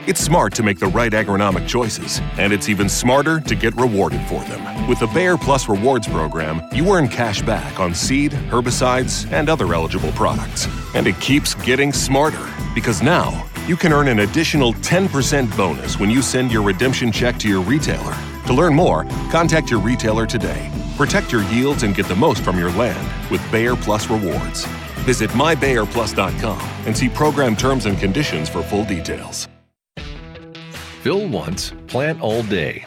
It's smart to make the right agronomic choices, and it's even smarter to get rewarded for them. With the Bayer Plus Rewards program, you earn cash back on seed, herbicides, and other eligible products. And it keeps getting smarter because now you can earn an additional 10% bonus when you send your redemption check to your retailer. To learn more, contact your retailer today. Protect your yields and get the most from your land with Bayer Plus Rewards. Visit mybayerplus.com and see program terms and conditions for full details.
Fill once, plant all day.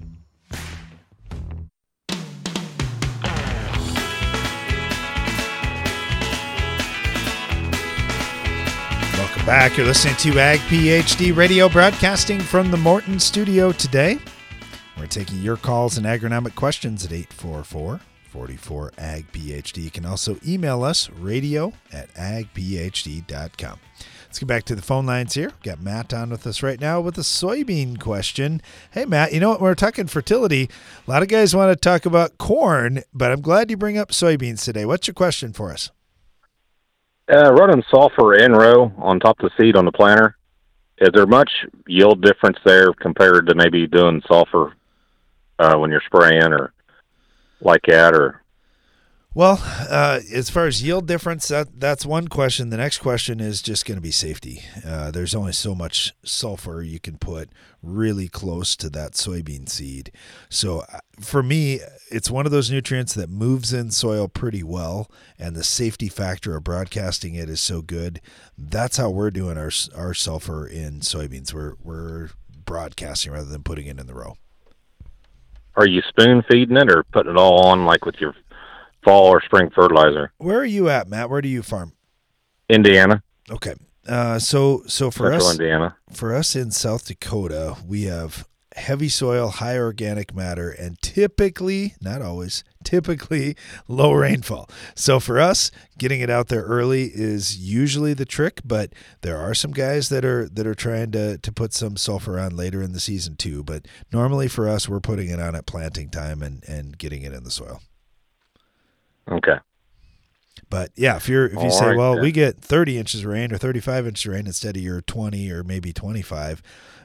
Back, you're listening to Ag PhD Radio, broadcasting from the Morton studio today. We're taking your calls and agronomic questions at 844 44 Ag PhD. You can also email us radio at agphd.com. Let's get back to the phone lines here. We've got Matt on with us right now with a soybean question. Hey, Matt, you know what? We're talking fertility. A lot of guys want to talk about corn, but I'm glad you bring up soybeans today. What's your question for us?
Uh, running sulfur in row on top of the seed on the planter, is there much yield difference there compared to maybe doing sulfur uh, when you're spraying or like that? Or
Well, uh, as far as yield difference, that that's one question. The next question is just going to be safety. Uh, there's only so much sulfur you can put really close to that soybean seed. So uh, for me, it's one of those nutrients that moves in soil pretty well, and the safety factor of broadcasting it is so good. That's how we're doing our our sulfur in soybeans. We're we're broadcasting rather than putting it in the row.
are you spoon feeding it or putting it all on like with your fall or spring fertilizer?
Where are you at, Matt? Where do you farm?
Indiana,
Okay. Uh, so so for
Central
us,
Indiana.
for us in South Dakota, we have heavy soil, high organic matter, and typically, not always, typically (laughs) low rainfall. So for us, getting it out there early is usually the trick, but there are some guys that are that are trying to to put some sulfur on later in the season too. But normally for us, we're putting it on at planting time and and getting it in the soil.
Okay.
But yeah, if you're if you
All
say,
right,
well,
then.
we get 30 inches of rain or 35 inches of rain instead of your 20 or maybe 25,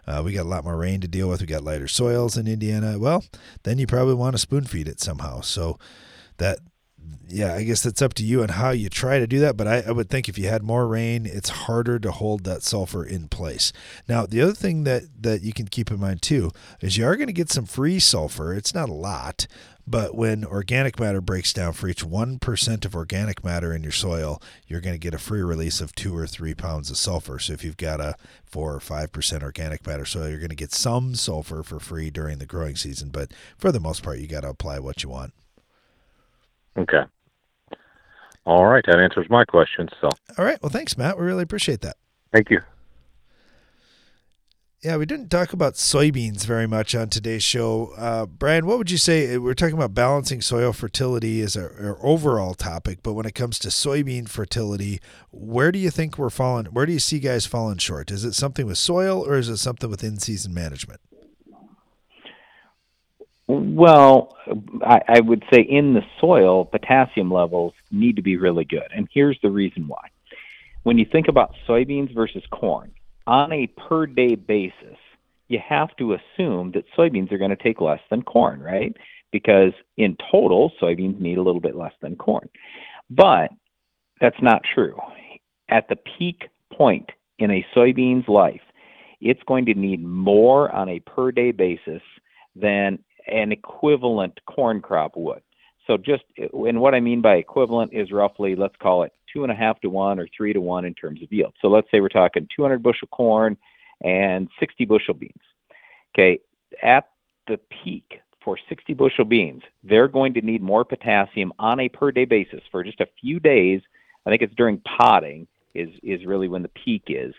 uh, we got a lot more rain to deal with. We got lighter soils in Indiana. Well, then you probably want to spoon feed it somehow. So that yeah, I guess that's up to you and how you try to do that. But I, I would think if you had more rain, it's harder to hold that sulfur in place. Now, the other thing that, that you can keep in mind too is you are going to get some free sulfur. It's not a lot, but when organic matter breaks down for each 1% of organic matter in your soil, you're going to get a free release of two or three pounds of sulfur. So if you've got a four or 5% organic matter soil, you're going to get some sulfur for free during the growing season. But for the most part, you got to apply what you want.
Okay. All right, that answers my question. So
All right. Well, thanks, Matt. We really appreciate that.
thank you.
Yeah, we didn't talk about soybeans very much on today's show. Uh, Brian, what would you say? We're talking about balancing soil fertility as our, our overall topic, but when it comes to soybean fertility, where do you think we're falling? Where do you see guys falling short? Is it something with soil or is it something with in season management?
Well, I, I would say in the soil, potassium levels need to be really good. And here's the reason why. When you think about soybeans versus corn, on a per day basis, you have to assume that soybeans are going to take less than corn, right? Because in total, soybeans need a little bit less than corn. But that's not true. At the peak point in a soybean's life, it's going to need more on a per day basis than an equivalent corn crop would. So just and what I mean by equivalent is roughly let's call it two and a half to one or three to one in terms of yield. So let's say we're talking 200 bushel corn and 60 bushel beans. Okay, at the peak for 60 bushel beans, they're going to need more potassium on a per day basis for just a few days. I think it's during potting is is really when the peak is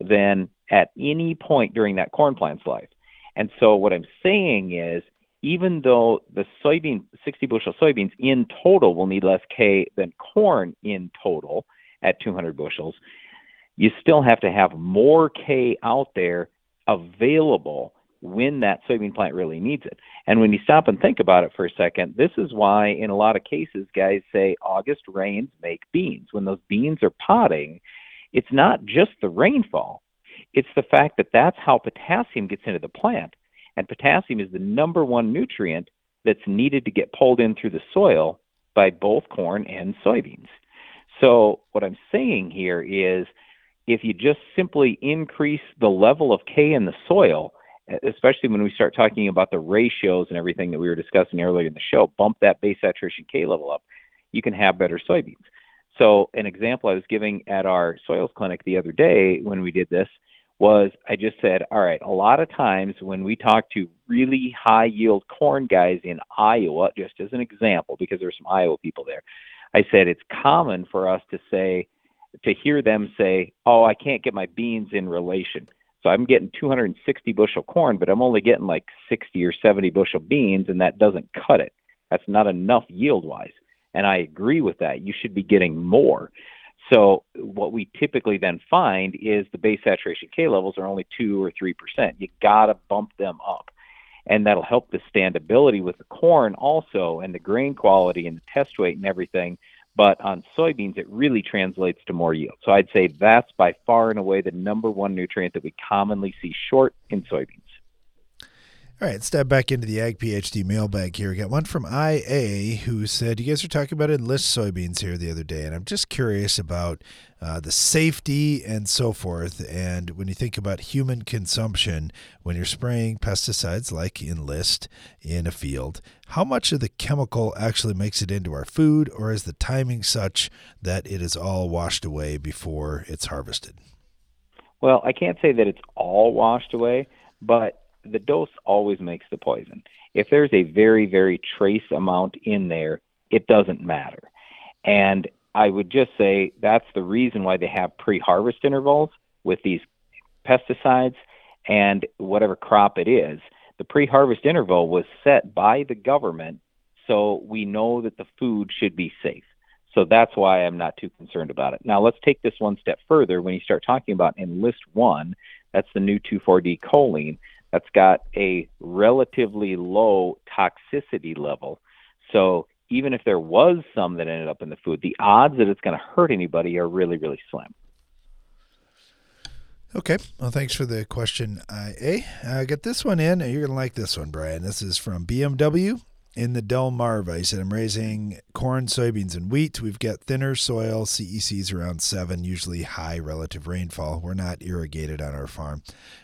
than at any point during that corn plant's life. And so what I'm saying is even though the soybean 60 bushel soybeans in total will need less K than corn in total at 200 bushels, you still have to have more K out there available when that soybean plant really needs it. And when you stop and think about it for a second, this is why in a lot of cases guys say August rains make beans. When those beans are potting, it's not just the rainfall. It's the fact that that's how potassium gets into the plant. And potassium is the number one nutrient that's needed to get pulled in through the soil by both corn and soybeans. So, what I'm saying here is if you just simply increase the level of K in the soil, especially when we start talking about the ratios and everything that we were discussing earlier in the show, bump that base saturation K level up, you can have better soybeans. So, an example I was giving at our soils clinic the other day when we did this was I just said, all right, a lot of times when we talk to really high yield corn guys in Iowa, just as an example, because there's some Iowa people there, I said it's common for us to say, to hear them say, "Oh, I can't get my beans in relation." So I'm getting 260 bushel corn, but I'm only getting like 60 or 70 bushel beans, and that doesn't cut it. That's not enough yield wise. And I agree with that. You should be getting more. So what we typically then find is the base saturation K levels are only two or three percent. You gotta bump them up. And that'll help the standability with the corn also and the grain quality and the test weight and everything. But on soybeans, it really translates to more yield. So I'd say that's by far and away the number one nutrient that we commonly see short in soybeans.
All right, step back into the Ag PhD mailbag here. We got one from IA who said, You guys were talking about enlist soybeans here the other day, and I'm just curious about uh, the safety and so forth. And when you think about human consumption, when you're spraying pesticides like enlist in a field, how much of the chemical actually makes it into our food, or is the timing such that it is all washed away before it's harvested?
Well, I can't say that it's all washed away, but the dose always makes the poison. If there's a very, very trace amount in there, it doesn't matter. And I would just say that's the reason why they have pre harvest intervals with these pesticides and whatever crop it is. The pre harvest interval was set by the government so we know that the food should be safe. So that's why I'm not too concerned about it. Now let's take this one step further. When you start talking about enlist one, that's the new 2,4-D choline that's got a relatively low toxicity level. So even if there was some that ended up in the food, the odds that it's going to hurt anybody are really, really slim.
Okay. Well, thanks for the question, IA. I uh, got this one in. You're going to like this one, Brian. This is from BMW in the Delmarva. He said, I'm raising corn, soybeans, and wheat. We've got thinner soil, CECs around seven, usually high relative rainfall. We're not irrigated on our farm.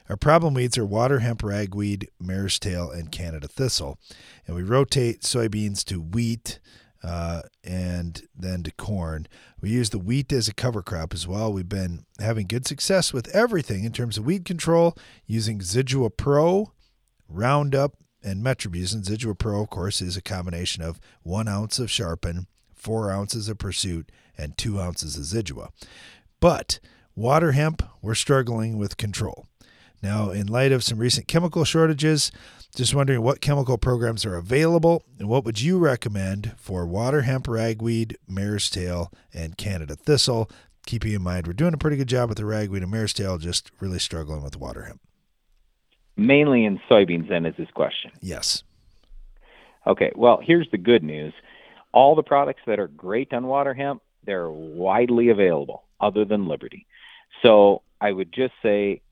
Our problem weeds are water hemp, ragweed, mare's tail, and Canada thistle. And we rotate soybeans to wheat uh, and then to corn. We use the wheat as a cover crop as well. We've been having good success with everything in terms of weed control using Zidua Pro, Roundup, and metribuzin. Zidua Pro, of course, is a combination of one ounce of Sharpen, four ounces of Pursuit, and two ounces of Zidua. But water hemp, we're struggling with control. Now, in light of some recent chemical shortages, just wondering what chemical programs are available and what would you recommend for water hemp, ragweed, mare's tail, and Canada thistle? Keeping in mind we're doing a pretty good job with the ragweed and mare's tail, just really struggling with water hemp
mainly in soybeans then is this question.
Yes.
Okay well here's the good news. All the products that are great on water hemp they're widely available other than liberty. So i would just say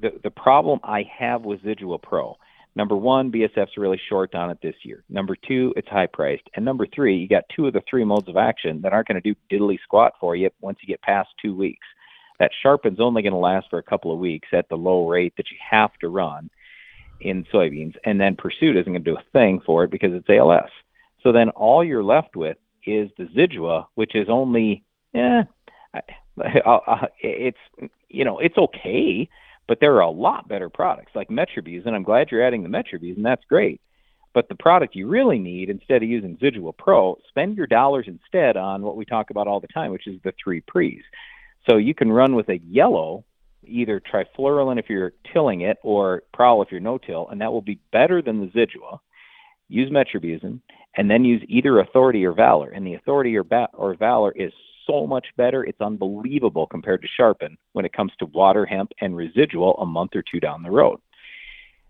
the the problem i have with zidua pro number one bsf's really short on it this year. Number two it's high priced. And number three you got two of the three modes of action that aren't going to do diddly squat for you once you get past two weeks that sharpen's only going to last for a couple of weeks at the low rate that you have to run in soybeans, and then Pursuit isn't going to do a thing for it because it's ALS. So then all you're left with is the Zidua, which is only, eh, it's you know it's okay, but there are a lot better products like Metribuzin. And I'm glad you're adding the Metribuzin. That's great. But the product you really need, instead of using Zidua Pro, spend your dollars instead on what we talk about all the time, which is the three pre's. So you can run with a yellow, either trifluralin if you're tilling it or prowl if you're no till, and that will be better than the Zidua. Use metribuzin, and then use either Authority or Valor. And the Authority or, ba- or Valor is so much better. It's unbelievable compared to Sharpen when it comes to water hemp and residual a month or two down the road.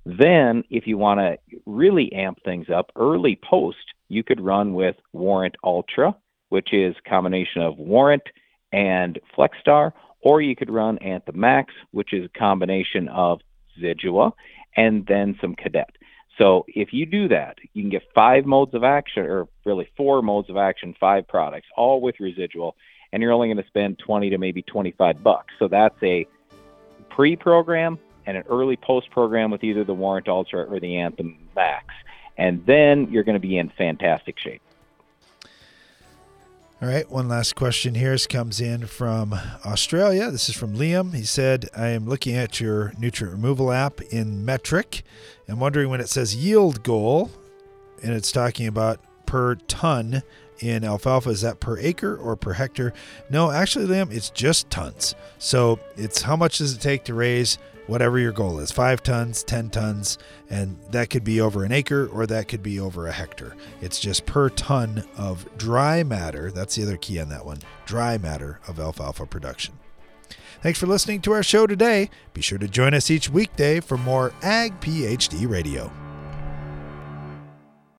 Then, if you want to really amp things up, early post, you could run with Warrant Ultra, which is combination of Warrant and FlexStar, or you could run Anthem Maxx, which is a combination of Zidua and then some Cadet. So if you do that, you can get five modes of action, or really four modes of action, five products, all with residual, and you're only going to spend 20 to maybe 25 bucks. So that's a pre-program and an early post program with either the Warrant Ultra or the Anthem Maxx, and then you're going to be in fantastic shape.
All right, one last question here comes in from Australia. This is from Liam. He said, I am looking at your nutrient removal app in metric. I'm wondering when it says yield goal and it's talking about per ton in alfalfa. Is that per acre or per hectare? No, actually, Liam, it's just tons. So it's how much does it take to raise whatever your goal is five tons, 10 tons, and that could be over an acre or that could be over a hectare. It's just per ton of dry matter. That's the other key on that one dry matter of alfalfa production. Thanks for listening to our show today. Be sure to join us each weekday for more Ag PhD Radio.